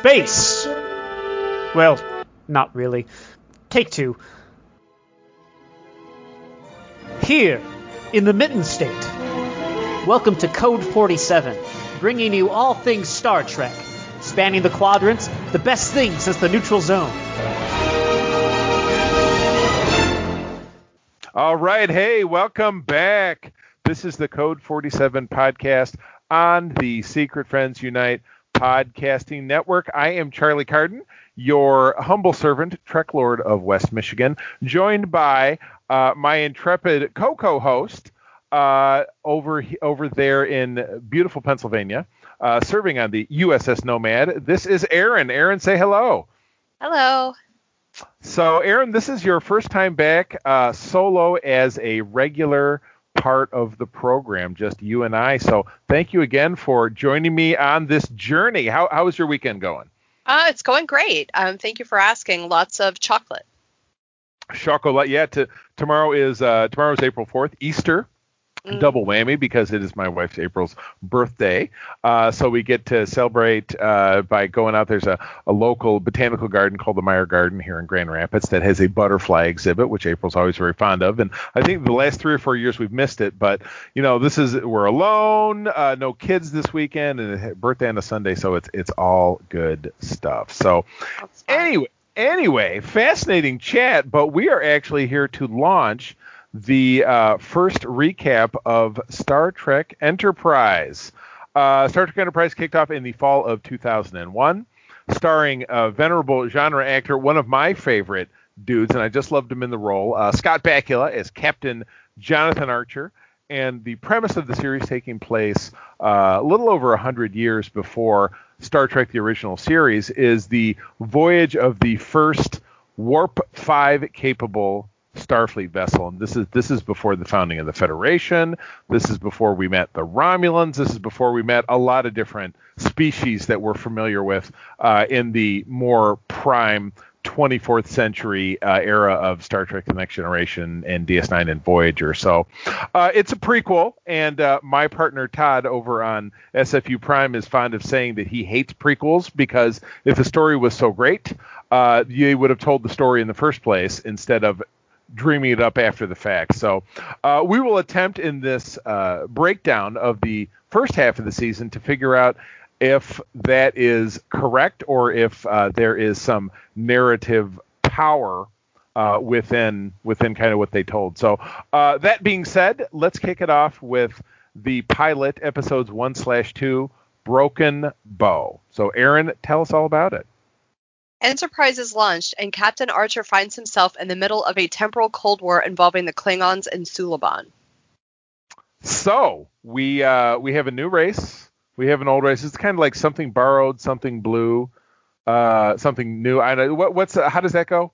space. Well, not really. Take two. Here, in the Mitten State. Welcome to Code 47, bringing you all things Star Trek, spanning the quadrants, the best thing since the neutral zone. All right, hey, welcome back. This is the Code 47 podcast on the Secret Friends Unite podcasting network. I am Charlie Carden, your humble servant, Trek Lord of West Michigan, joined by uh, my intrepid co-co-host uh, over over there in beautiful Pennsylvania, uh, serving on the USS Nomad. This is Aaron. Aaron, say hello. Hello. So, Aaron, this is your first time back uh, solo as a regular part of the program, just you and I. So, thank you again for joining me on this journey. How how is your weekend going? Uh, it's going great. Um, thank you for asking. Lots of chocolate. Chocolate, yeah. To, tomorrow is uh, tomorrow is April fourth, Easter. Mm. Double whammy because it is my wife's April's birthday. Uh, so we get to celebrate uh, by going out. There's a, a local botanical garden called the Meijer Garden here in Grand Rapids that has a butterfly exhibit, which April's always very fond of. And I think the last three or four years we've missed it. But, you know, this is, we're alone, uh, no kids this weekend, and a birthday on a Sunday. So it's, it's all good stuff. So anyway, anyway, fascinating chat, but we are actually here to launch the uh, first recap of Star Trek Enterprise. Uh, Star Trek Enterprise kicked off in the fall of 2001, starring a venerable genre actor, one of my favorite dudes, and I just loved him in the role, uh, Scott Bakula as Captain Jonathan Archer. And the premise of the series taking place uh, a little over 100 years before Star Trek, the original series, is the voyage of the first Warp 5 capable Starfleet vessel. And this is this is before the founding of the Federation. This is before we met the Romulans. This is before we met a lot of different species that we're familiar with uh, in the more prime 24th century uh, era of Star Trek: The Next Generation and DS9 and Voyager. So uh, it's a prequel, and uh, my partner Todd over on SFU Prime is fond of saying that he hates prequels because if the story was so great, uh, you would have told the story in the first place instead of dreaming it up after the fact. So uh, we will attempt in this uh, breakdown of the first half of the season to figure out if that is correct or if uh, there is some narrative power uh, within within kind of what they told. So uh, that being said, let's kick it off with the pilot episodes one slash two, Broken Bow. So Aaron, tell us all about it. Enterprise is launched, and Captain Archer finds himself in the middle of a temporal Cold War involving the Klingons and Suliban. So we uh, we have a new race. We have an old race. It's kind of like something borrowed, something blue, uh, something new. I know what, what's how does that go?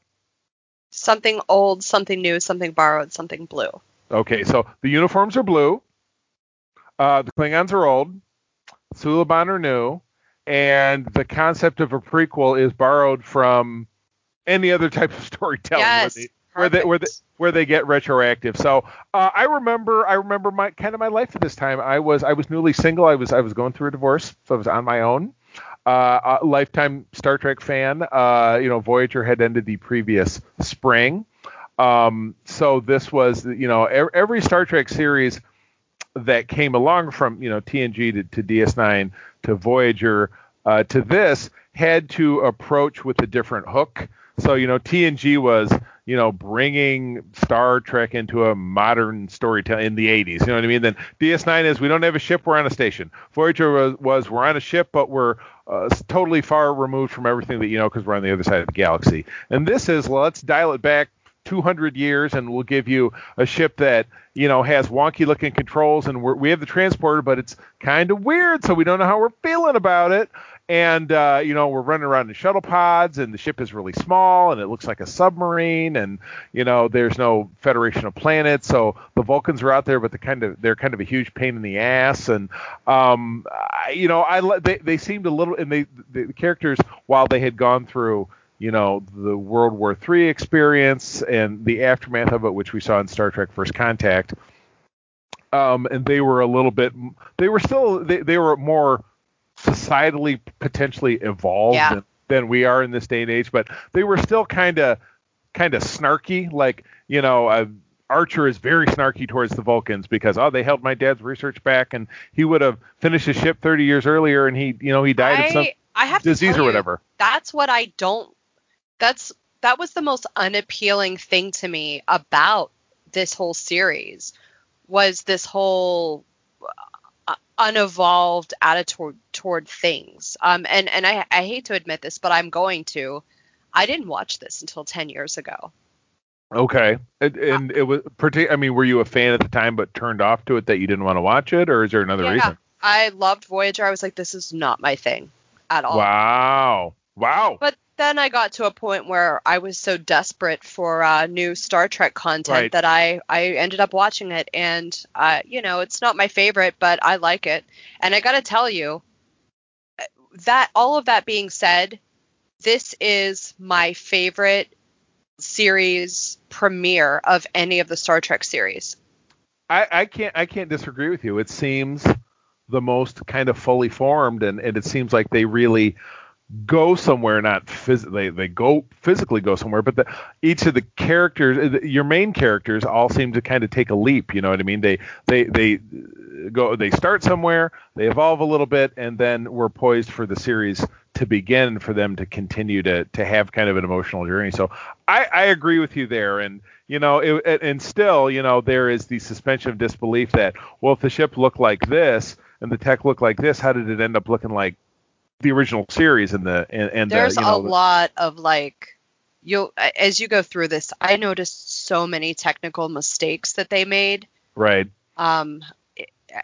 Something old, something new, something borrowed, something blue. Okay, so the uniforms are blue. Uh, the Klingons are old. Suliban are new, and the concept of a prequel is borrowed from any other type of storytelling. yes. Where they, where they where they where they get retroactive. So uh, I remember I remember my kind of my life at this time. I was I was newly single. I was I was going through a divorce, so I was on my own. Uh, a lifetime Star Trek fan. Uh, you know, Voyager had ended the previous spring. Um, so this was you know every Star Trek series that came along from you know TNG to, to DS9 to Voyager uh, to this had to approach with a different hook. So you know TNG was you know bringing Star Trek into a modern storytelling in the 80s. You know what I mean? Then DS9 is we don't have a ship, we're on a station. Voyager was, was we're on a ship, but we're uh, totally far removed from everything that you know because we're on the other side of the galaxy. And this is let's dial it back 200 years and we'll give you a ship that you know has wonky looking controls and we have the transporter but it's kind of weird so we don't know how we're feeling about it. And uh, you know we're running around in shuttle pods and the ship is really small and it looks like a submarine and you know there's no federation of planets so the vulcans are out there but they're kind of they're kind of a huge pain in the ass. And um I, you know i they, they seemed a little and they the characters while they had gone through you know the World War III experience and the aftermath of it, which we saw in Star Trek: First Contact. Um, and they were a little bit, they were still, they, they were more societally potentially evolved Yeah. than, than we are in this day and age, but they were still kind of kind of snarky. Like you know, uh, Archer is very snarky towards the Vulcans because oh they held my dad's research back and he would have finished his ship 30 years earlier and he you know he died of some I, I have disease or you, whatever. That's what I don't. That's that was the most unappealing thing to me about this whole series was this whole uh, unevolved attitude toward things. Um, and and I I hate to admit this, but I'm going to. I didn't watch this until ten years ago. Okay, and, and it was partic- I mean, were you a fan at the time but turned off to it that you didn't want to watch it, or is there another Yeah. reason? I loved Voyager. I was like, this is not my thing at all. Wow, wow. But then I got to a point where I was so desperate for uh, new Star Trek content Right. that I, I ended up watching it. And, uh, you know, it's not my favorite, but I like it. And I got to tell you, that all of that being said, this is my favorite series premiere of any of the Star Trek series. I, I can't I can't disagree with you. It seems the most kind of fully formed, and, and it seems like they really go somewhere, not physically. They go physically go somewhere, but the, each of the characters, your main characters, all seem to kind of take a leap. You know what I mean? They they they go they start somewhere, they evolve a little bit, and then we're poised for the series to begin for them to continue to to have kind of an emotional journey. So I, I agree with you there, and you know, it, and still, you know, there is the suspension of disbelief that well, if the ship looked like this and the tech looked like this, how did it end up looking like the original series and the and, and There's the, you know, a lot of like, you'll, as you go through this, I noticed so many technical mistakes that they made. right? um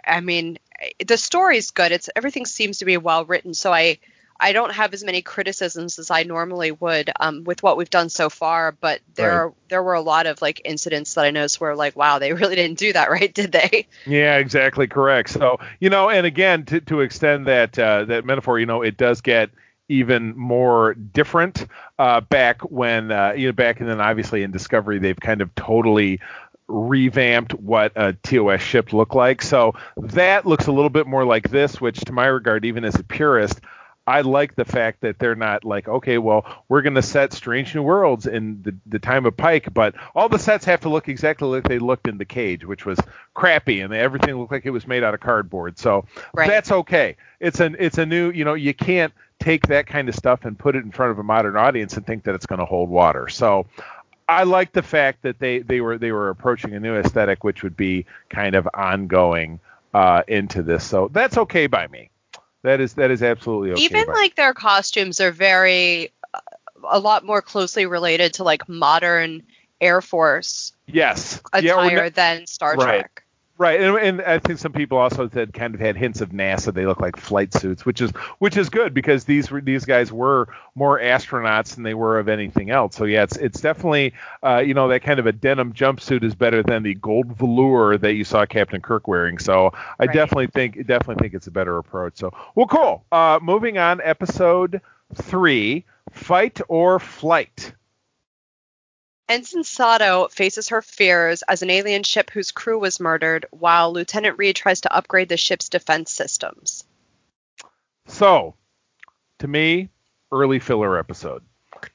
i mean the story's good it's everything seems to be well written so i i don't have as many criticisms as i normally would um with what we've done so far but there Right. are there were a lot of like incidents that i noticed where like wow they really didn't do that right did they Yeah, exactly correct. So you know, and again, to to extend that uh, that metaphor, you know, it does get even more different uh, back when uh, you know back and then obviously in Discovery they've kind of totally revamped what a TOS ship looked like. So that looks a little bit more like this, which to my regard, even as a purist, I like the fact that they're not like, okay, well, we're going to set Strange New Worlds in the, the time of Pike, but all the sets have to look exactly like they looked in the cage, which was crappy, and everything looked like it was made out of cardboard. So Right. that's okay. It's an it's a new, you know, you can't take that kind of stuff and put it in front of a modern audience and think that it's going to hold water. So I like the fact that they they were they were approaching a new aesthetic, which would be kind of ongoing uh, into this. So that's okay by me. That is that is absolutely okay. even like their costumes are very uh, a lot more closely related to like modern air force yes, attire yeah, than star Right. trek right, and, and I think some people also said kind of had hints of NASA. They look like flight suits, which is which is good because these were these guys were more astronauts than they were of anything else. So yeah, it's it's definitely uh, you know that kind of a denim jumpsuit is better than the gold velour that you saw Captain Kirk wearing. So I Right. definitely think definitely think it's a better approach. So well, cool. Uh, moving on, episode three, fight or flight. Ensign Sato faces her fears as an alien ship whose crew was murdered, while Lieutenant Reed tries to upgrade the ship's defense systems. So, to me, early filler episode.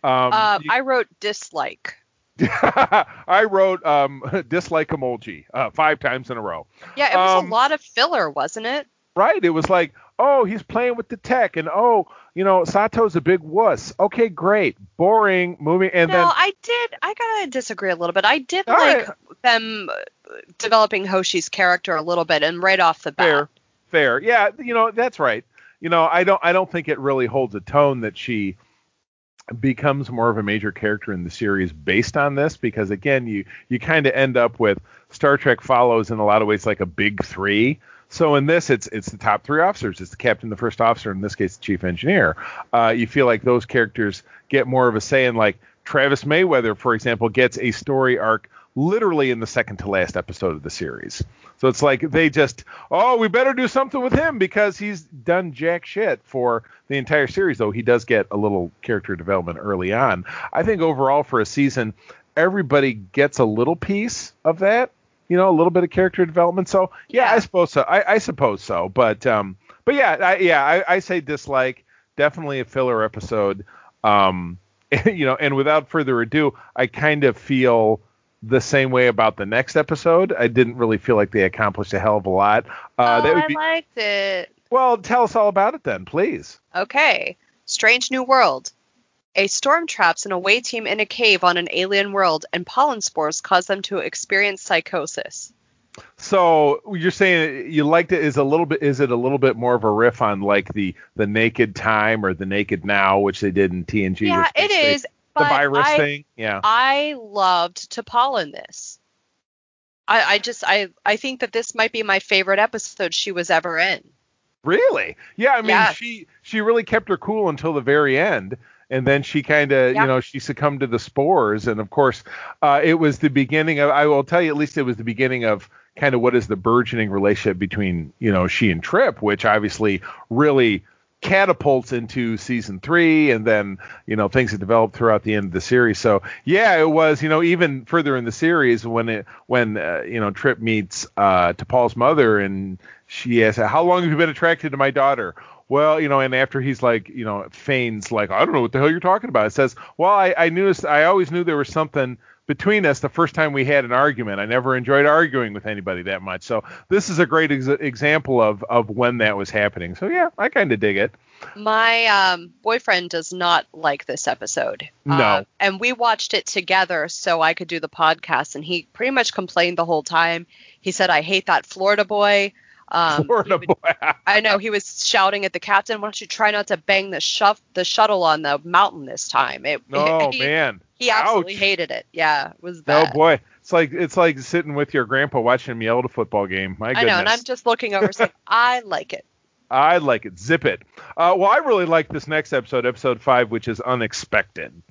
Um, Uh, you- I wrote dislike. I wrote um, dislike emoji uh, five times in a row. Yeah, it was Um, a lot of filler, wasn't it? Right? It was like, oh, he's playing with the tech, and oh, you know, Sato's a big wuss. Okay, great, boring, movie. and no, then I did. I gotta disagree a little bit. I did like right. them uh, developing Hoshi's character a little bit, and right off the bat. fair, fair, yeah, you know, that's right. You know, I don't, I don't think it really holds a tone that she becomes more of a major character in the series based on this because again you you kind of end up with Star Trek follows in a lot of ways like a big 3 so in this it's it's the top three officers. It's the captain the first officer in this case the chief engineer. Uh, you feel like those characters get more of a say in like Travis Mayweather for example gets a story arc literally in the second to last episode of the series. So it's like they just oh we better do something with him because he's done jack shit for the entire series though he does get a little character development early on. I think overall for a season everybody gets a little piece of that you know a little bit of character development so yeah, Yeah. i suppose so I, I suppose so but um but yeah, I, yeah, I, I say dislike. Definitely a filler episode. Um, you know, and without further ado, I kind of feel the same way about the next episode. I didn't really feel like they accomplished a hell of a lot. Uh, oh, that would I be, liked it. well, tell us all about it then, please. Okay. Strange New World. A storm traps an away team in a cave on an alien world, and pollen spores cause them to experience psychosis. So you're saying you liked it is a little bit is it a little bit more of a riff on like the the Naked Time or the Naked Now, which they did in TNG? yeah, it is. The But virus I, thing, yeah. I loved T'Pol in this. I, I just I I think that this might be my favorite episode she was ever in. Really? Yeah, I mean Yeah. she she really kept her cool until the very end. And then she kind of, Yeah. you know, she succumbed to the spores. And of course, uh, it was the beginning of, I will tell you, at least it was the beginning of kind of what is the burgeoning relationship between, you know, she and Trip, which obviously really catapults into season three. And then, you know, things have developed throughout the end of the series. So, yeah, it was, you know, even further in the series when it, when, uh, you know, Trip meets uh, T'Pol's mother and she asks, How long have you been attracted to my daughter? Well, you know, and after he's like, you know, feigns like, I don't know what the hell you're talking about. It says, well, I, I knew, I always knew there was something between us the first time we had an argument. I never enjoyed arguing with anybody that much. So this is a great ex- example of of when that was happening. So yeah, I kind of dig it. My um, boyfriend does not like this episode. No. Uh, and we watched it together so I could do the podcast, and he pretty much complained the whole time. He said, I hate that Florida boy. Um, Florida would- boy. I know he was shouting at the captain, "Why don't you try not to bang the shuff the shuttle on the mountain this time?" It, oh he, man. he absolutely Ouch. hated it. Yeah, it was Oh boy, it's like it's like sitting with your grandpa watching him yell at a football game. My I goodness. know, and I'm just looking over saying, "I like it." I like it. Zip it. Uh, well, I really like this next episode, episode five, which is unexpected.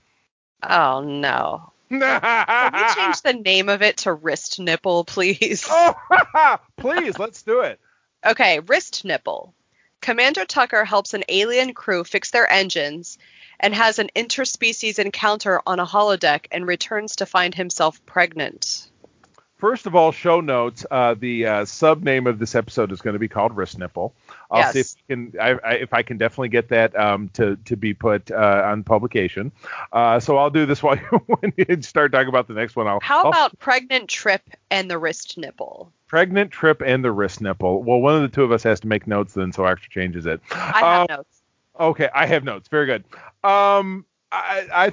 Oh no! Can we change the name of it to wrist nipple, please? oh, please, let's do it. Okay, wrist nipple. Commander Tucker helps an alien crew fix their engines and has an interspecies encounter on a holodeck and returns to find himself pregnant. First of all, show notes. Uh, the uh, sub name of this episode is going to be called Wrist Nipple. I'll see if Yes. I can, I, I, if I can definitely get that um, to to be put uh, on publication. Uh, so I'll do this while you, when you start talking about the next one. I'll, How I'll- about pregnant trip and the wrist nipple? pregnant trip and the wrist nipple? Well, one of the two of us has to make notes then, so extra changes it. I have Uh, notes. Okay, I have notes. Very good. Um, I I,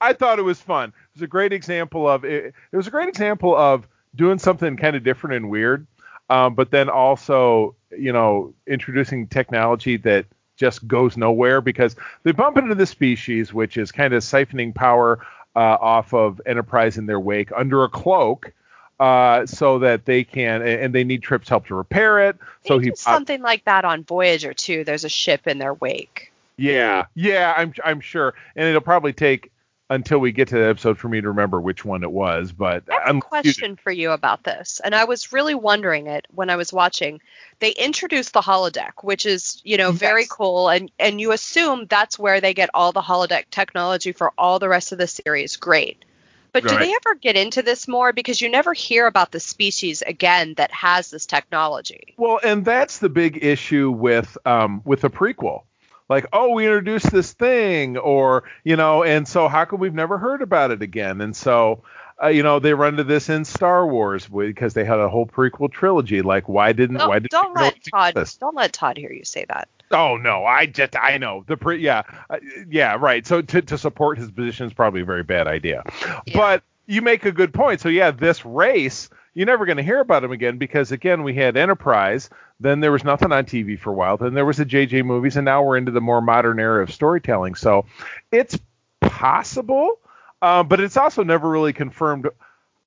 I thought it was fun. It was a great example of it. It was a great example of doing something kind of different and weird, um, but then also you know introducing technology that just goes nowhere because they bump into the species, which is kind of siphoning power uh, off of Enterprise in their wake under a cloak. Uh, so that they can, and they need Trip's help to repair it. So he something like that on Voyager too. There's a ship in their wake. Yeah, yeah, I'm I'm sure, and it'll probably take until we get to the episode for me to remember which one it was. But I have a unless you- question for you about this, and I was really wondering it when I was watching. They introduced the holodeck, which is you know very Yes. cool, and and you assume that's where they get all the holodeck technology for all the rest of the series. Great. But do Right. they ever get into this more? Because you never hear about the species again that has this technology. well, and that's the big issue with um with the prequel. Like, oh, we introduced this thing, or you know, and so how come we've never heard about it again? And so, uh, you know, they run into this in Star Wars because they had a whole prequel trilogy. Like, why didn't why Don't, did don't let Todd this? don't let Todd hear you say that. Oh no, I just I know the pre yeah uh, yeah right. So to to support his position is probably a very bad idea. Yeah. But you make a good point. So yeah, this race you're never going to hear about him again because again we had Enterprise, then there was nothing on TV for a while, then there was the JJ movies, and now we're into the more modern era of storytelling. So it's possible, uh, but it's also never really confirmed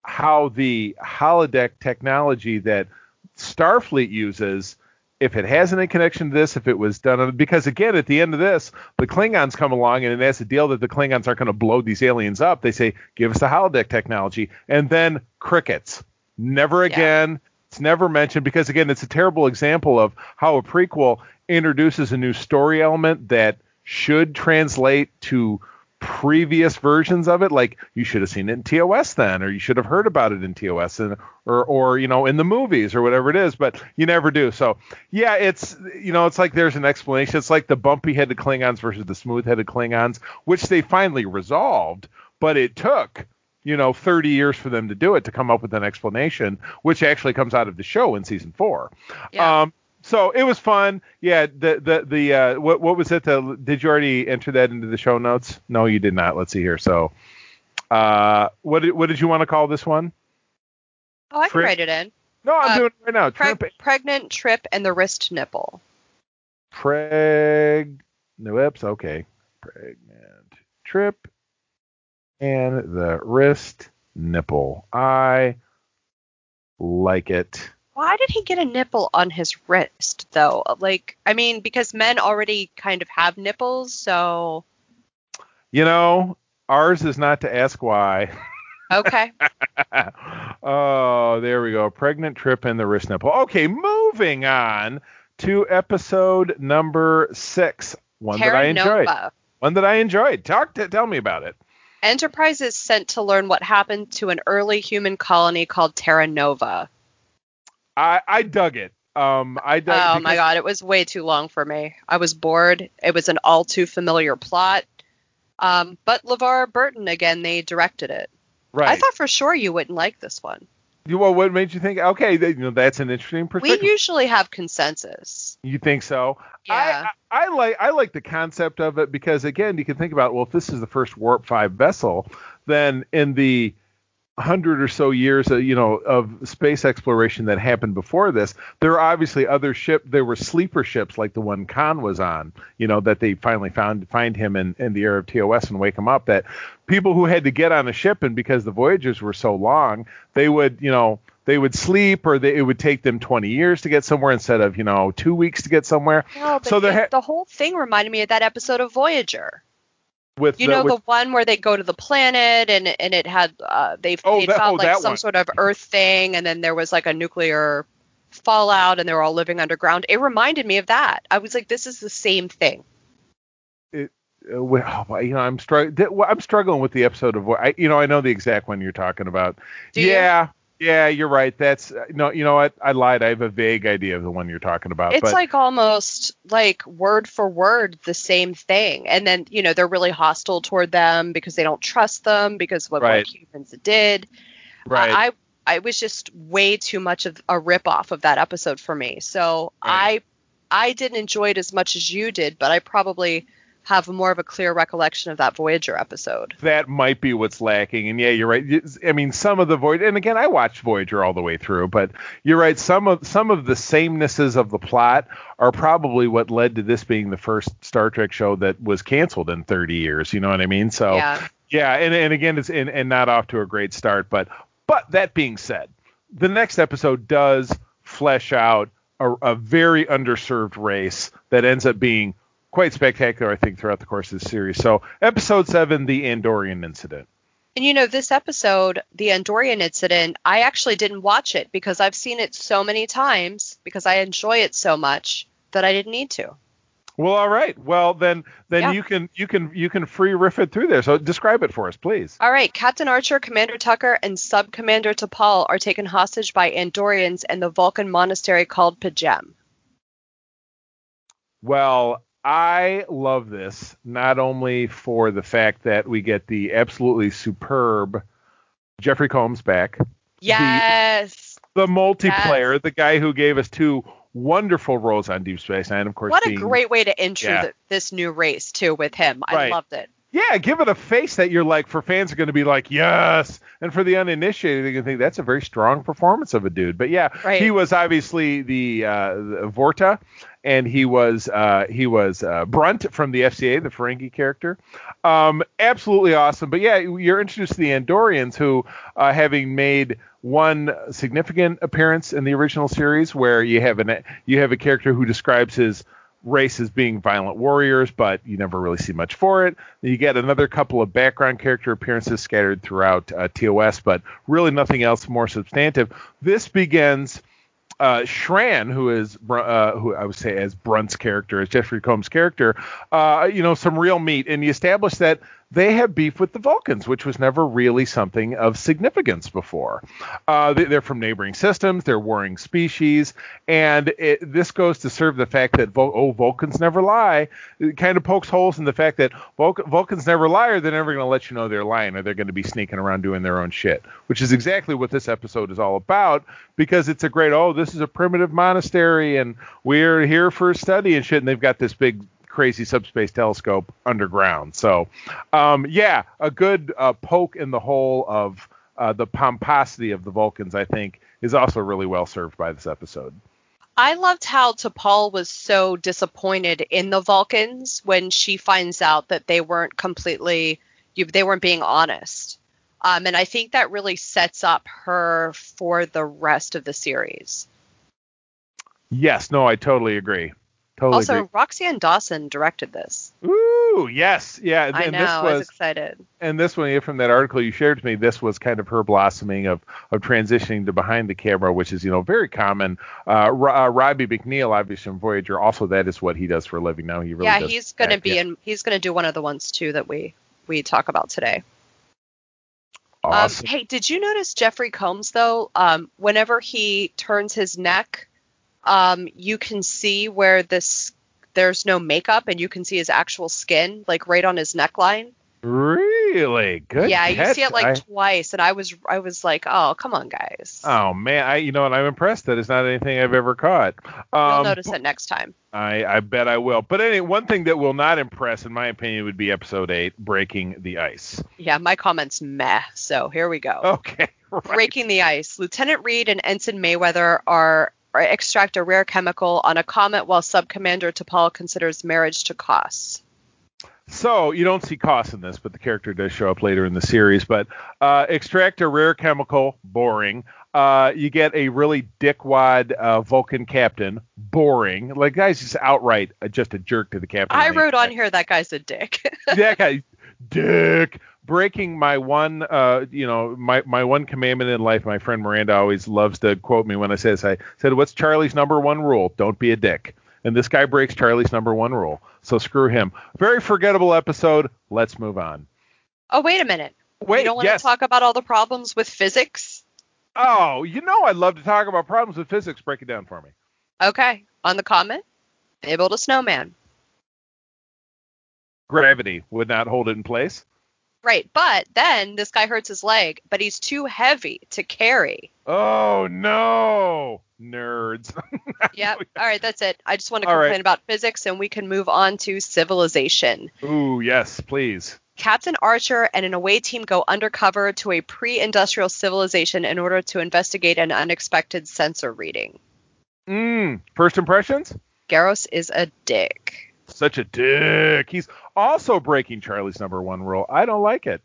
how the holodeck technology that Starfleet uses if it has any connection to this, if it was done, because again, at the end of this, the Klingons come along and it has a deal that the Klingons aren't going to blow these aliens up. They say, give us the holodeck technology. And then crickets. Never Yeah. again. It's never mentioned because, again, it's a terrible example of how a prequel introduces a new story element that should translate to previous versions of it like you should have seen it in TOS then or you should have heard about it in TOS and or or you know in the movies or whatever it is but you never do so yeah it's you know it's like there's an explanation it's like the bumpy headed Klingons versus the smooth headed Klingons which they finally resolved but it took you know 30 years for them to do it to come up with an explanation which actually comes out of the show in season 4 Yeah. um so it was fun. Yeah, the the the uh, what what was it? The, did you already enter that into the show notes? No, you did not. Let's see here. So, uh, what did what did you want to call this one? Oh, I can write it in. No, I'm Uh, doing it right now. Preg- Trip, pregnant trip and the wrist nipple. preg, no, whoops, okay, pregnant trip, and the wrist nipple. I like it. Why did he get a nipple on his wrist though? Like, I mean, because men already kind of have nipples, so You know, ours is not to ask why. okay. oh, there we go. Pregnant trip and the wrist nipple. Okay, moving on to episode number six. One that I enjoyed. Nova. One that I enjoyed. Talk to tell me about it. Enterprise is sent to learn what happened to an early human colony called Terra Nova. I I dug it. Um, I dug. Oh my god, it was way too long for me. I was bored. It was an all too familiar plot. Um, but LeVar Burton again, they directed it. Right. I thought for sure you wouldn't like this one. You- well, what made you think? Okay, that, you know that's an interesting perspective. We usually have consensus. You think so? Yeah. I, I, I like I like the concept of it because again, you can think about well, if this is the first warp five vessel, then in the hundred or so years, uh, you know, of space exploration that happened before this, there are obviously other ship. There were sleeper ships like the one Khan was on, you know, that they finally found find him in in the era of TOS and wake him up. That people who had to get on a ship and because the voyages were so long, they would, you know. They would sleep, or they, it would take them 20 years to get somewhere instead of, you know, two weeks to get somewhere. No, but So ha- the whole thing reminded me of that episode of Voyager. With You the, know with, the one where they go to the planet and and it had uh, they Oh, that- found oh, like some one. sort of Earth thing and then there was like a nuclear fallout and they were all living underground. It reminded me of that. I was like, this is the same thing. uh, well, oh, you know, I'm struggling. I'm struggling with the episode of. I, you know, I know the exact one you're talking about. Do yeah, yeah, you're right. That's uh, no, you know what? I lied. I have a vague idea of the one you're talking about. It's but like almost like word for word the same thing. And then, you know, they're really hostile toward them because they don't trust them because what, Right. humans did. right. I, I I was just way too much of a rip off of that episode for me. So Right. I I didn't enjoy it as much as you did, but I probably have more of a clear recollection of that Voyager episode. that might be what's lacking. And yeah, you're right. I mean, some of the Voyager, and again, I watched Voyager all the way through, but you're right. Some of some of the samenesses of the plot are probably what led to this being the first Star Trek show that was canceled in 30 years. You know what I mean? So Yeah. yeah, and and again, it's and, and not off to a great start. But but that being said, the next episode does flesh out a, a very underserved race that ends up being quite spectacular, I think, throughout the course of the series. So episode seven, the Andorian incident. And you know, this episode, the Andorian incident, I actually didn't watch it because I've seen it so many times because I enjoy it so much that I didn't need to. Well, all right. Well, then then Yeah. you can you can you can free riff it through there. So describe it for us, please. All right, Captain Archer, Commander Tucker, and Sub Commander T'Pol are taken hostage by Andorians in the Vulcan monastery called P'Jem. Well, I love this not only for the fact that we get the absolutely superb Jeffrey Combs back, Yes. the multiplayer, the guy who gave us two wonderful roles on Deep Space Nine, of course. What a being- great way to intro Yeah. th- this new race too with him. I Right. loved it. Yeah, give it a face that you're like for fans are going to be like yes, and for the uninitiated they're going to think that's a very strong performance of a dude. But yeah, Right. he was obviously the, uh, the Vorta, and he was uh, he was uh, Brunt from the FCA, the Ferengi character. Um, absolutely awesome. But yeah, you're introduced to the Andorians, who uh, having made one significant appearance in the original series, where you have an you have a character who describes his race as being violent warriors, but you never really see much for it. You get another couple of background character appearances scattered throughout uh, TOS, but really nothing else more substantive. This begins uh, Shran, who is uh, who I would say as Brunt's character, as Jeffrey Combs' character, uh, you know, some real meat, and you establish that they have beef with the Vulcans, which was never really something of significance before. Uh, they, are from neighboring systems, they're warring species, and it, this goes to serve the fact that oh Vulcans never lie. It kind of pokes holes in the fact that Vul- Vulcans never lie, or they're never going to let you know they're lying, or they're going to be sneaking around doing their own shit, which is exactly what this episode is all about. Because it's a great oh this is a primitive monastery and we're here for study and shit, and they've got this big crazy subspace telescope underground. So, um, yeah, a good uh, poke in the hole of uh, the pomposity of the Vulcans, I think, is also really well served by this episode. I loved how T'Pol was so disappointed in the Vulcans when she finds out that they weren't completely, they weren't being honest. Um, and I think that really sets up her for the rest of the series. Yes, no, I totally agree. Totally also, agree. Roxann Dawson directed this. Ooh, yes, yeah. I and know. This I was, was excited. And this one, from that article you shared to me, this was kind of her blossoming of of transitioning to behind the camera, which is you know very common. Uh, uh, Robbie McNeill, obviously from Voyager, also that is what he does for a living now. He really yeah, he's going to be yeah. in. He's going to do one of the ones too that we we talk about today. Awesome. Um, hey, did you notice Jeffrey Combs though? Um, whenever he turns his neck, um, you can see where this there's no makeup and you can see his actual skin like right on his neckline. Really good. yeah, you see it like I- twice, and I was I was like, oh come on guys, Oh man, I you know what? I'm impressed that it's not anything I've ever caught. you'll Um, notice it next time. I, I bet I will. But anyway, one thing that will not impress, in my opinion, would be episode eight, breaking the ice. Yeah, my comments meh. So here we go. Okay. Right. Breaking the ice. Lieutenant Reed and Ensign Mayweather are, are extract a rare chemical on a comet while Subcommander T'Pol considers marriage to Koss. So you don't see Koss in this, but the character does show up later in the series. But uh, extract a rare chemical, boring. Uh, you get a really dickwad uh, Vulcan captain, boring. Like guy's just outright uh, just a jerk to the captain. I wrote on here that guy's a dick. that guy, dick. Breaking my one, uh, you know, my, my one commandment in life. My friend Miranda always loves to quote me when I say this. I said, "What's Charlie's number one rule? Don't be a dick." And this guy breaks Charlie's number one rule. So screw him. Very forgettable episode. Let's move on. oh, wait a minute. Wait, you don't want yes. to talk about all the problems with physics? Oh, you know I'd love to talk about problems with physics. Break it down for me. Okay. On the comet, they build a snowman. Gravity would not hold it in place. Right. But then this guy hurts his leg, but he's too heavy to carry. Oh no, nerds. Yep. All right. That's it. I just want to All right. complain about physics and we can move on to civilization. Ooh, yes, please. Captain Archer and an away team go undercover to a pre industrial civilization in order to investigate an unexpected sensor reading. Mm, first impressions? Garos is a dick. Such a dick. He's also breaking Charlie's number one rule. I don't like it.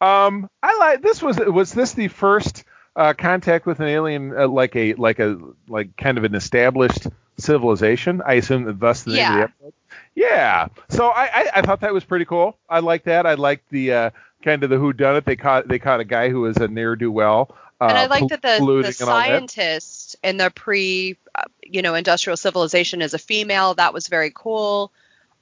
Um, I like this was was this the first uh, contact with an alien uh, like a like a like kind of an established civilization? I assume that thus the name of the episode. Yeah. So I, I I thought that was pretty cool. I like that. I like the uh, kind of the who done it. They caught they caught a guy who was a ne'er do well. Uh, and I like that the, the scientist in the pre, uh, you know, industrial civilization is a female. That was very cool.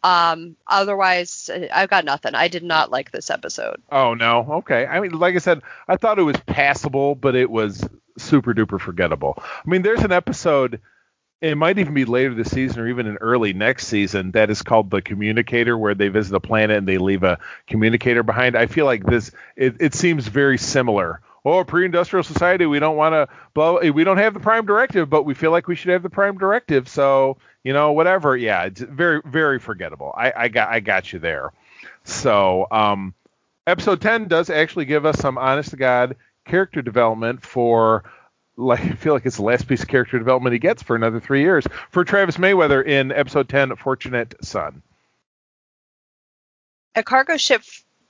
Um, otherwise, I've got nothing. I did not like this episode. Oh no, okay. I mean, like I said, I thought it was passable, but it was super duper forgettable. I mean, there's an episode. It might even be later this season or even in early next season that is called the Communicator, where they visit a planet and they leave a communicator behind. I feel like this. It, it seems very similar. Oh, pre-industrial society, we don't want to blow. We don't have the prime directive, but we feel like we should have the prime directive. So you know, whatever. Yeah, it's very very forgettable. I, I got I got you there. So um, episode 10 does actually give us some honest to god character development for like I feel like it's the last piece of character development he gets for another three years for Travis Mayweather in episode 10 Fortunate Son. A cargo ship,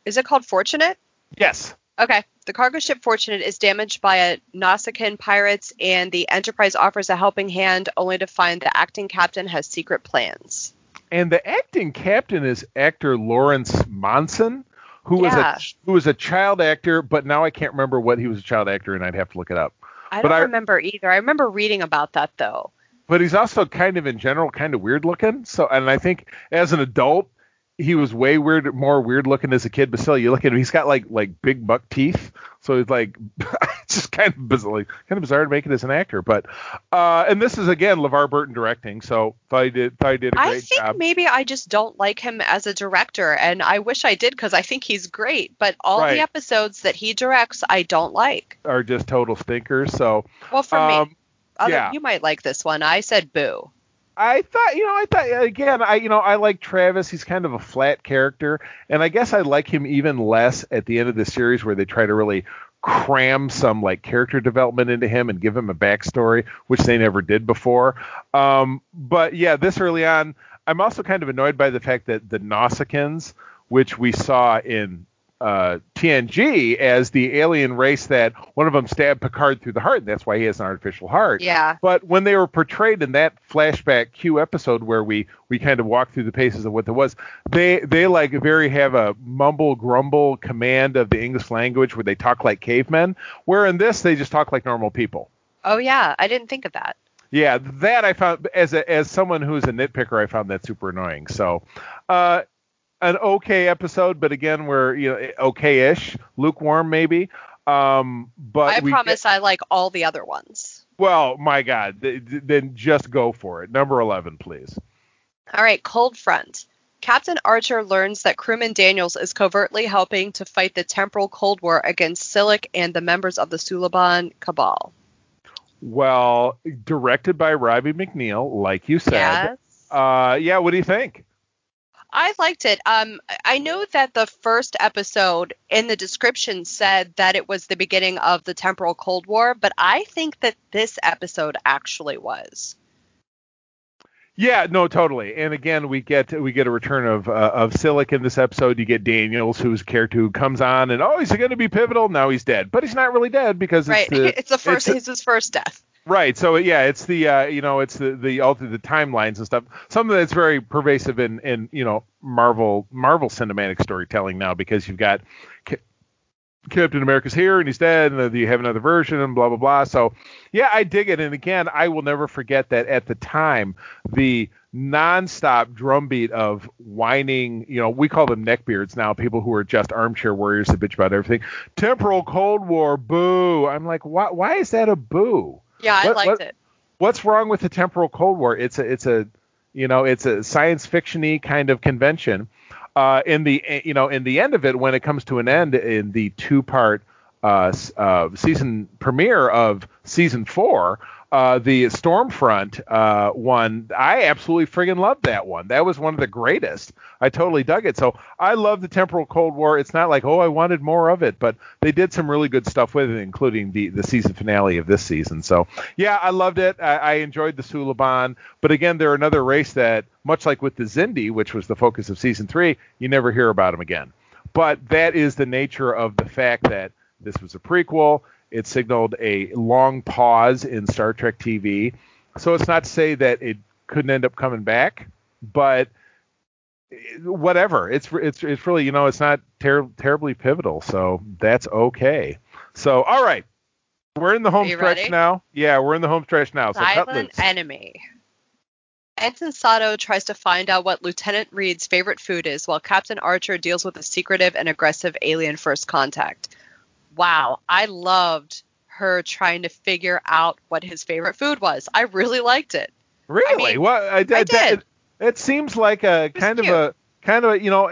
is it called Fortunate? Yes. Okay. The cargo ship Fortunate is damaged by a Nausicaan pirates, and the Enterprise offers a helping hand, only to find the acting captain has secret plans. And the acting captain is actor Lawrence Monoson, who was a who was a child actor, but now I can't remember what he was a child actor and I'd have to look it up. I But don't I- remember either. I remember reading about that though. But he's also kind of in general kind of weird looking. So and I think as an adult he was way weird, more weird looking as a kid, but still, you look at him, he's got like like big buck teeth, so he's like it's just kind of bizarre, kind of bizarre to make it as an actor. But uh, and this is again LeVar Burton directing, so he did he did a great I think job. maybe I just don't like him as a director, and I wish I did because I think he's great. But all Right. the episodes that he directs, I don't like. Are just total stinkers. So Well, for um, me, other, yeah. you might like this one. I said boo. I thought, you know, I thought again, I you know, I like Travis. He's kind of a flat character, and I guess I like him even less at the end of the series where they try to really cram some like character development into him and give him a backstory, which they never did before. Um, but yeah, this early on, I'm also kind of annoyed by the fact that the Nausicaans, which we saw in uh, TNG as the alien race that one of them stabbed Picard through the heart, and that's why he has an artificial heart. Yeah. But when they were portrayed in that flashback Q episode where we we kind of walk through the paces of what there was, they they like very have a mumble grumble command of the English language where they talk like cavemen. Where in this they just talk like normal people. Oh yeah, I didn't think of that. Yeah, that I found as a, as someone who's a nitpicker, I found that super annoying. So, uh, an okay episode, but again, we're you know okay-ish, lukewarm maybe. Um, but I promise I like all the other ones. well, my God, th- th- then just go for it. Number eleven, please. All right, Cold Front. Captain Archer learns that crewman Daniels is covertly helping to fight the temporal Cold War against Silik and the members of the Suliban Cabal. Well, directed by Robbie McNeill, like you said. Yes. Uh, yeah. What do you think? I liked it. Um, I know that the first episode in the description said that it was the beginning of the temporal Cold War, but I think that this episode actually was. Yeah, no, totally. And again, we get we get a return of uh, of Silik in this episode. You get Daniels, who's a character who comes on, and oh, he's going to be pivotal. Now he's dead, but he's not really dead because Right. it's the, it's the first. it's it's his first death. Right. So yeah, it's the uh, you know it's the the alter the timelines and stuff. Something that's very pervasive in in you know Marvel Marvel cinematic storytelling now because you've got Ca- Captain America's here and he's dead and you have another version and blah blah blah. So yeah, I dig it. And again, I will never forget that at the time the nonstop drumbeat of whining, you know, we call them neckbeards now, people who are just armchair warriors that bitch about everything. Temporal Cold War, boo. I'm like, why why is that a boo? Yeah, I What- liked what- it. what's wrong with the temporal cold war it's a it's a you know it's a science fictiony kind of convention uh in the you know in the end of it when it comes to an end in the two part uh, uh season premiere of season four uh the stormfront uh one i absolutely friggin loved that one. That was one of the greatest. I totally dug it. So i love the temporal cold war. It's not like oh i wanted more of it but they did some really good stuff with it including the the season finale of this season. So yeah i loved it. I, I enjoyed the suliban. But again they're another race that much like with the Xindi which was the focus of season three you never hear about them again. But that is the nature of the fact that this was a prequel it signaled a long pause in Star Trek TV. So it's not to say that it couldn't end up coming back, but whatever. It's it's it's really you know it's not ter- terribly pivotal, so that's okay. So all right, we're in the home stretch ready? now. Yeah, we're in the home stretch now. So Silent enemy. Ensign Sato tries to find out what Lieutenant Reed's favorite food is, while Captain Archer deals with a secretive and aggressive alien first contact. Wow, I loved her trying to figure out what his favorite food was. I really liked it. Really? mean, well, I, I, did. It, it seems like a kind of a kind of a, you know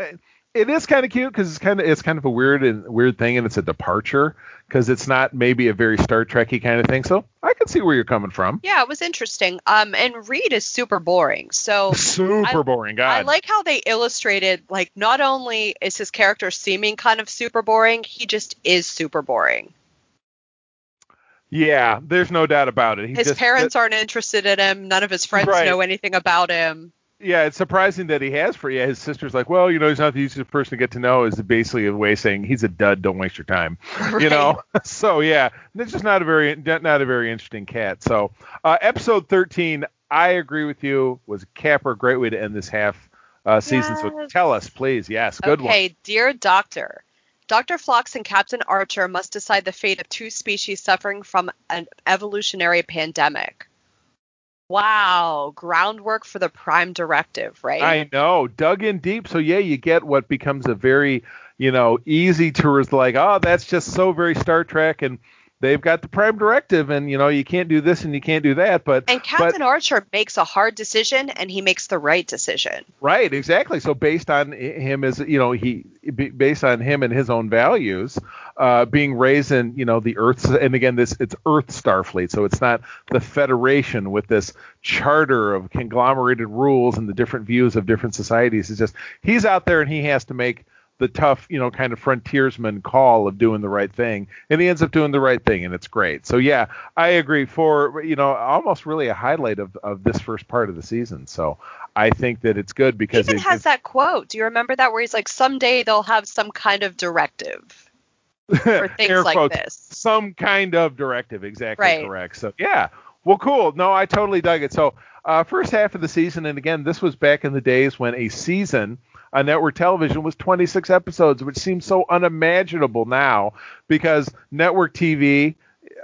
it, is kind of cute because it's kind of it's kind of a weird and weird thing and it's a departure because it's not maybe a very Star Trekky kind of thing. So I can see where you're coming from. Yeah, it was interesting. Um, and Reed is super boring. So Super I- boring, God. I like how they illustrated like not only is his character seeming kind of super boring, he just is super boring. yeah, there's no doubt about it. He His just- parents aren't interested in him. None of his friends Right. know anything about him. Yeah, it's surprising that he has for yeah. His sister's like, well, you know, he's not the easiest person to get to know. Is basically a way of saying he's a dud. Don't waste your time. you know so yeah it's just not a very not a very interesting cat so uh, episode 13 i agree with you was Capper a great way to end this half uh, season so tell us please yes good okay, dear Doctor. Dr. Phlox and Captain Archer must decide the fate of two species suffering from an evolutionary pandemic. Wow, groundwork for the Prime Directive, right? I know, dug in deep. So yeah, you get what becomes a very, you know, easy tourist like, oh, that's just so very Star Trek, and they've got the Prime Directive, and you know, you can't do this and you can't do that. But and Captain but, Archer makes a hard decision, and he makes the right decision. Right, exactly. So based on him as you know, he based on him and his own values, uh, being raised in you know the Earth, and again, this it's Earth Starfleet, so it's not the Federation with this charter of conglomerated rules and the different views of different societies. It's just he's out there and he has to make the tough, you know, kind of frontiersman call of doing the right thing, and he ends up doing the right thing, and it's great. So yeah, I agree. For you know, almost really a highlight of of this first part of the season. So I think that it's good because he even it has that quote. Do you remember that where he's like, "Someday they'll have some kind of directive." for things like quotes, this. Some kind of directive, exactly Right. correct. So yeah, well, cool. No, I totally dug it. So uh, first half of the season, and again, this was back in the days when a season on network television was 26 episodes, which seems so unimaginable now because network TV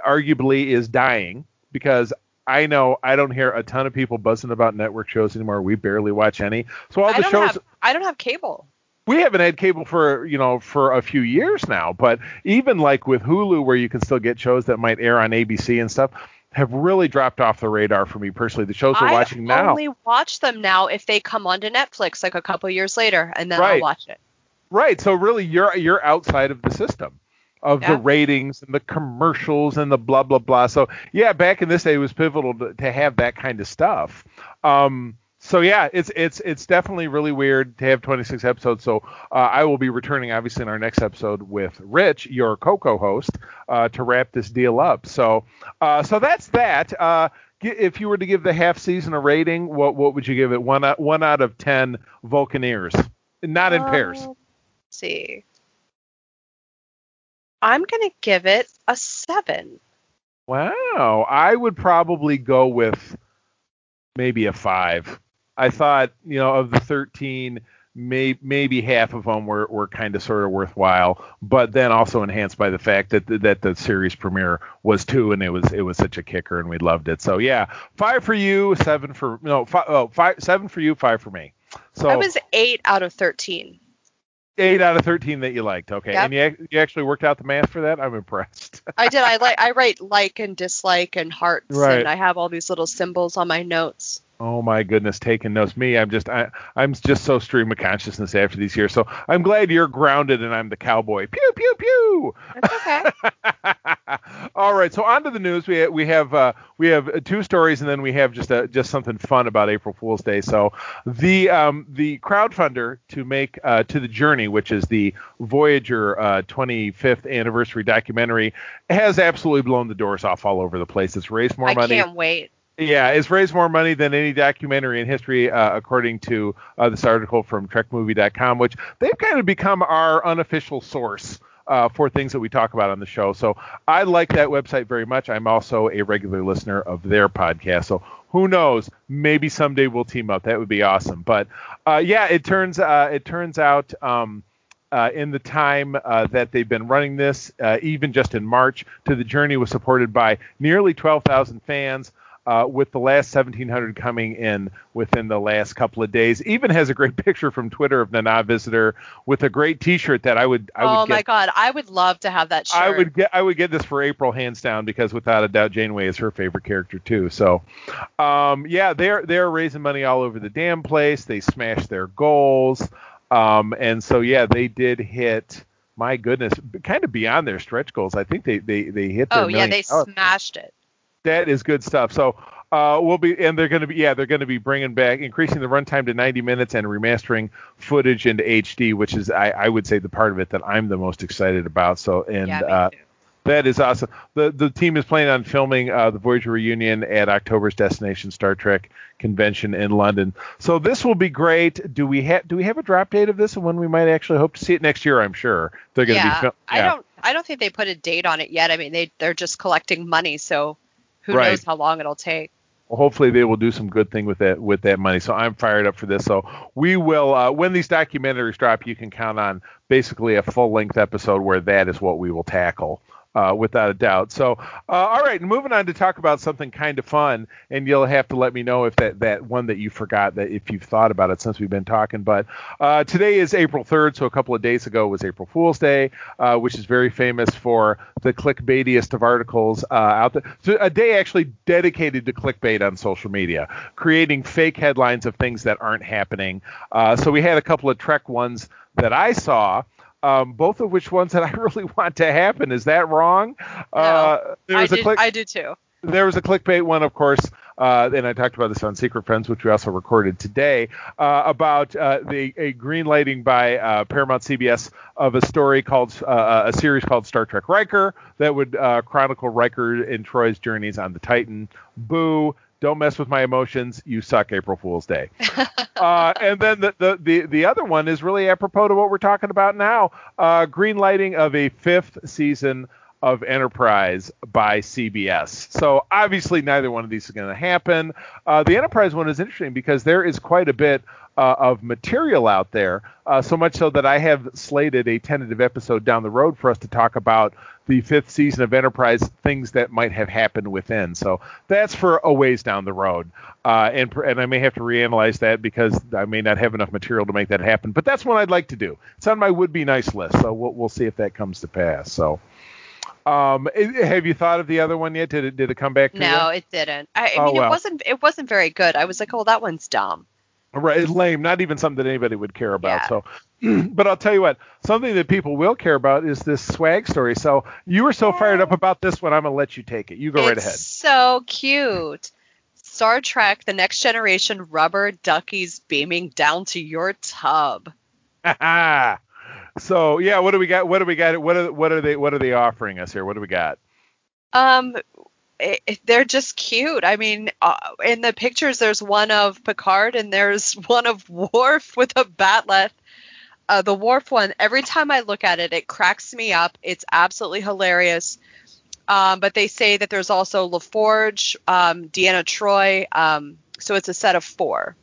arguably is dying because. I know I don't hear a ton of people buzzing about network shows anymore. We barely watch any. So all the shows have I don't have cable. we haven't had cable for you know for a few years now but even like with hulu where you can still get shows that might air on abc and stuff have really dropped off the radar for me personally the shows we're I watching now I only watch them now if they come onto Netflix like a couple years later, and then Right. I'll watch it. right so really you're you're outside of the system of Yeah. the ratings and the commercials and the blah blah blah so yeah back in this day it was pivotal to, to have that kind of stuff um so yeah, it's it's it's definitely really weird to have 26 episodes. So uh, I will be returning, obviously, in our next episode with Rich, your co-co host, uh, to wrap this deal up. So uh, so that's that. Uh, if you were to give the half season a rating, what what would you give it? One out, one out of ten Vulcaneers, not in pairs. Um, let's see. I'm gonna give it a seven. Wow, I would probably go with maybe a five. I thought, you know, of the 13, may, maybe half of them were, were kind of sort of worthwhile, but then also enhanced by the fact that the, that the series premiere was two, and it was it was such a kicker, and we loved it. So yeah, five for you, seven for no, five, oh, five seven for you, five for me. So I was eight out of thirteen. eight out of 13 that you liked. Okay, Yep. and you you actually worked out the math for that. I'm impressed. I did. I like. I write like and dislike and hearts, Right. and I have all these little symbols on my notes. Oh my goodness, taking notes. Me, I'm just I, I'm just so stream of consciousness after these years. So I'm glad you're grounded and I'm the cowboy. Pew pew pew. It's okay. All right, so on to the news. We we have uh, we have two stories and then we have just a, just something fun about April Fool's Day. So the um, the crowdfunder to make uh, to the journey, which is the Voyager uh, 25th anniversary documentary, has absolutely blown the doors off all over the place. It's raised more I money. can't wait. Yeah, it's raised more money than any documentary in history, uh, according to uh, this article from TrekMovie.com, which they've kind of become our unofficial source uh, for things that we talk about on the show. So I like that website very much. I'm also a regular listener of their podcast. So who knows? Maybe someday we'll team up. That would be awesome. But uh, yeah, it turns uh, it turns out. Um, uh, in the time uh, that they've been running this, uh, even just in March, to the journey was supported by nearly 12,000 fans. Uh, with the last 1,700 coming in within the last couple of days, even has a great picture from Twitter of Nana Visitor with a great T-shirt that I would I would oh get my god, I would love to have that shirt. I would get I would get this for April hands down because without a doubt Janeway is her favorite character too. So, um, yeah, they're they're raising money all over the damn place. They smashed their goals, um, and so yeah, they did hit. My goodness, kind of beyond their stretch goals. I think they they they hit their Oh yeah, they smashed it. That is good stuff. So uh, we'll be, and they're going to be, yeah, they're going to be bringing back, increasing the runtime to 90 minutes and remastering footage into HD, which is, I, I would say, the part of it that I'm the most excited about. So, and yeah, uh, that is awesome. The the team is planning on filming uh, the Voyager reunion at October's Destination Star Trek convention in London. So this will be great. Do we have do we have a drop date of this and when we might actually hope to see it next year? I'm sure they're going to yeah, be. Fil- I don't. I don't think they put a date on it yet. I mean, they they're just collecting money, so who Right. knows how long it'll take. Well, hopefully they will do some good thing with that with that money. So I'm fired up for this. So we will uh, when these documentaries drop, you can count on basically a full length episode where that is what we will tackle uh, without a doubt. So, uh, all right, moving on to talk about something kind of fun, and you'll have to let me know if that that one that you forgot that if you've thought about it since we've been talking. But uh, today is April 3rd, so a couple of days ago was April Fool's Day, uh, which is very famous for the clickbaitiest of articles uh, out there. So a day actually dedicated to clickbait on social media, creating fake headlines of things that aren't happening. Uh, so we had a couple of Trek ones that I saw um, both of which ones that I really want to happen. Is that wrong? No, uh, there was I, a click- I do too. There was a clickbait one, of course, uh, and I talked about this on Secret Friends, which we also recorded today, uh, about uh, the a green lighting by uh, Paramount CBS of a story called uh, a series called Star Trek Riker that would uh, chronicle Riker and Troi's journeys on the Titan. Boo! Don't mess with my emotions. You suck, April Fool's Day. uh, and then the, the, the, the, other one is really apropos to what we're talking about now uh, green lighting of a fifth season of Enterprise by CBS. So obviously, neither one of these is going to happen. Uh, the Enterprise one is interesting because there is quite a bit uh, of material out there, uh, so much so that I have slated a tentative episode down the road for us to talk about the fifth season of Enterprise, things that might have happened within. So that's for a ways down the road, uh, and and I may have to reanalyze that because I may not have enough material to make that happen. But that's what I'd like to do. It's on my would be nice list, so we'll we'll see if that comes to pass. So. Um, have you thought of the other one yet? Did it did it come back? no, you? it didn't. I, I oh, mean, well. it wasn't it wasn't very good. I was like, oh, that one's dumb. Right, lame. Not even something that anybody would care about. Yeah. So, but I'll tell you what, something that people will care about is this swag story. So you were so fired up about this one, I'm gonna let you take it. You go it's right ahead. So cute. Star Trek: The Next Generation rubber duckies beaming down to your tub. so yeah, what do we got? What do we got? What are what are they what are they offering us here? What do we got? Um, it, they're just cute. I mean, uh, in the pictures, there's one of Picard and there's one of Worf with a bat'leth. Uh, the Worf one, every time I look at it, it cracks me up. It's absolutely hilarious. Um, but they say that there's also LaForge, um, Deanna Troi. Um, so it's a set of four.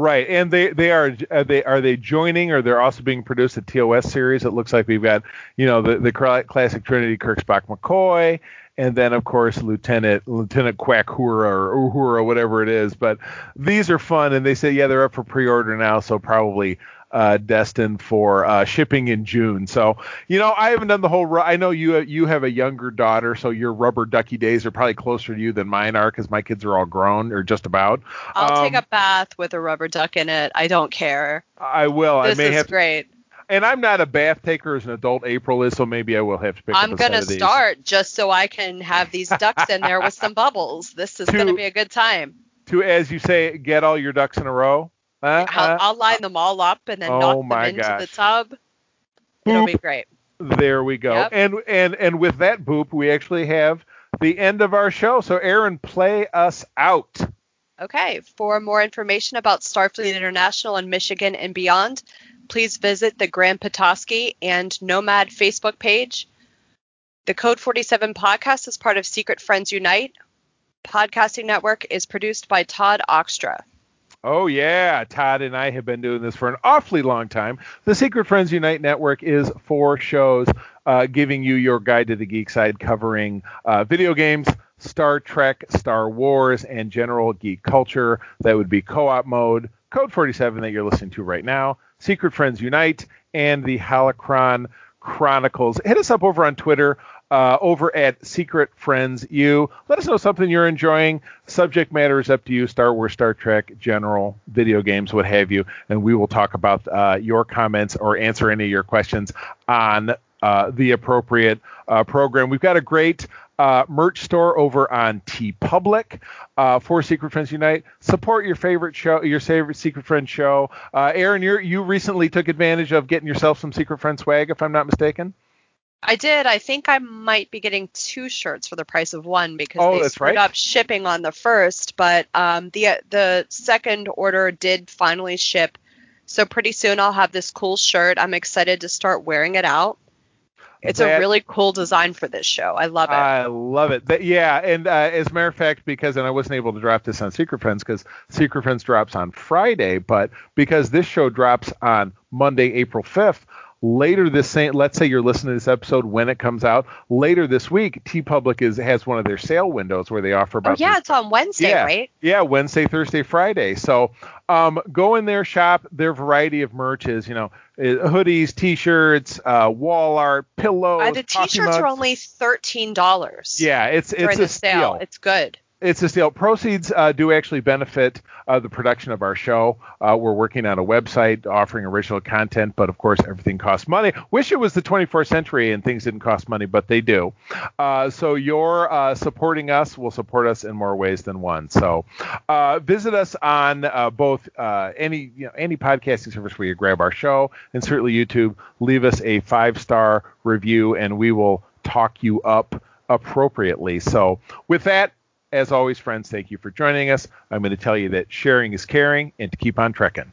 Right, and they they are, are they are they joining or they're also being produced a TOS series. It looks like we've got you know the the classic Trinity Kirk Spock McCoy, and then of course Lieutenant Lieutenant Quackura or Uhura, whatever it is. But these are fun, and they say yeah they're up for pre-order now, so probably uh, destined for uh, shipping in June. So you know I haven't done the whole. I know you you have a younger daughter, so your rubber ducky days are probably closer to you than mine are because my kids are all grown or just about. I'll um, take a bath with a rubber duck in it. I don't care. I will. This I may is have great and I'm not a bath taker as an adult. April is, so maybe I will have to pick. I'm gonna start just so I can have these ducks in there with some bubbles. This is to, gonna be a good time. To, as you say, get all your ducks in a row. Uh, I'll, uh, I'll, line them all up and then oh knock them into gosh. the tub. Boop. It'll be great. There we go. Yep. And and and with that boop, we actually have the end of our show. So Aaron, play us out. Okay. For more information about Starfleet International in Michigan and beyond, please visit the Grand Petoskey and Nomad Facebook page. The Code 47 podcast is part of Secret Friends Unite. Podcasting Network is produced by Todd Oxtra. Oh, yeah. Todd and I have been doing this for an awfully long time. The Secret Friends Unite Network is four shows uh, giving you your guide to the geek side, covering uh, video games, Star Trek, Star Wars, and general geek culture. That would be co op mode, Code 47 that you're listening to right now, Secret Friends Unite, and the Holocron Chronicles. Hit us up over on Twitter, uh, over at Secret Friends U. Let us know something you're enjoying. Subject matter is up to you Star Wars, Star Trek, general, video games, what have you. And we will talk about uh, your comments or answer any of your questions on uh, the appropriate uh, program. We've got a great uh, merch store over on TeePublic uh, for Secret Friends Unite. Support your favorite show, your favorite Secret Friend show. Aaron, you you recently took advantage of getting yourself some Secret Friend swag, if I'm not mistaken. I did. I think I might be getting two shirts for the price of one because oh, they screwed right. up shipping on the first, but um, the the second order did finally ship. So pretty soon I'll have this cool shirt. I'm excited to start wearing it out. It's that, a really cool design for this show. I love it. I love it. That, yeah, and uh, as a matter of fact, because and I wasn't able to drop this on Secret Friends because Secret Friends drops on Friday, but because this show drops on Monday, April 5th, later this same let's say you're listening to this episode when it comes out later this week TeePublic is has one of their sale windows where they offer about oh yeah this- it's on wednesday yeah, right? yeah wednesday thursday friday. So um, go in there shop their variety of merch is you know uh, hoodies t-shirts uh, wall art pillows uh, the t-shirts are only thirteen dollars yeah it's it's the a sale. steal. It's good it's a steal. Proceeds uh, do actually benefit uh, the production of our show. Uh, we're working on a website offering original content, but of course everything costs money. Wish it was the 24th century and things didn't cost money, but they do. Uh, so your uh, supporting us will support us in more ways than one. So uh, visit us on both any you know, any podcasting service where you grab our show, and certainly YouTube. Leave us a five star review, and we will talk you up appropriately. So with that. As always, friends, thank you for joining us. I'm going to tell you that sharing is caring and to keep on trekking.